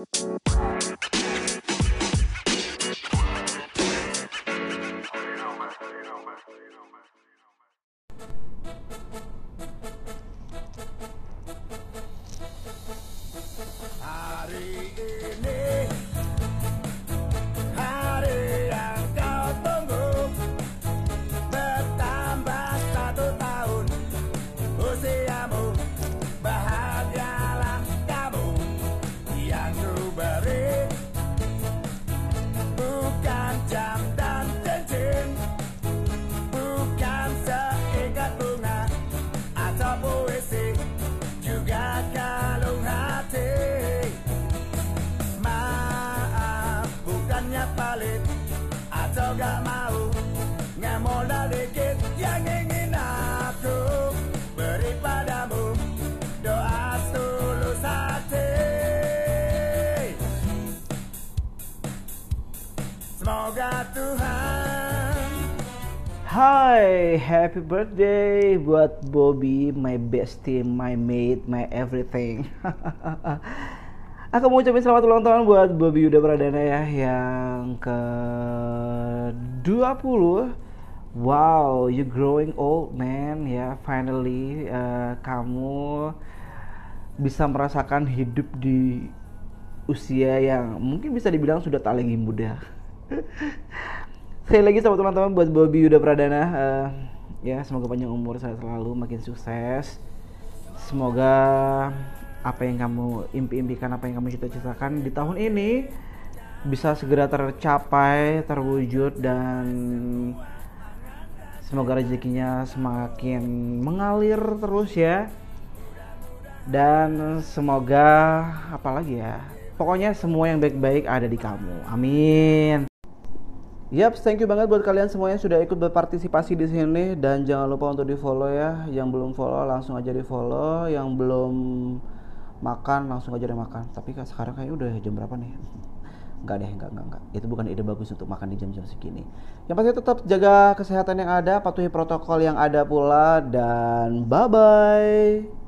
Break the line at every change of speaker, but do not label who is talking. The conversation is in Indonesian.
Música bukannya pelit Atau gak mau Ngemodal dikit yang ingin aku Beri padamu. Doa tulus hati. Semoga Tuhan
Hai, happy birthday buat Bobby, my bestie, my mate, my everything. Aku mau ucapin selamat ulang tahun buat Bobby Yuda Pradana ya yang ke 20. Wow, you growing old man ya. Finally eh, kamu bisa merasakan hidup di usia yang mungkin bisa dibilang sudah tak lagi muda. Sekali lagi selamat ulang tahun buat Bobby Yuda Pradana. Eh, ya semoga panjang umur saya selalu makin sukses. Semoga apa yang kamu impi-impikan, apa yang kamu cita-citakan di tahun ini bisa segera tercapai, terwujud dan semoga rezekinya semakin mengalir terus ya. Dan semoga apalagi ya. Pokoknya semua yang baik-baik ada di kamu. Amin. Yap, thank you banget buat kalian semuanya sudah ikut berpartisipasi di sini dan jangan lupa untuk di follow ya. Yang belum follow langsung aja di follow, yang belum makan langsung aja deh makan. Tapi kan sekarang kayaknya udah jam berapa nih? Enggak deh, enggak, enggak, enggak. Itu bukan ide bagus untuk makan di jam-jam segini. Yang pasti tetap jaga kesehatan yang ada, patuhi protokol yang ada pula dan bye bye.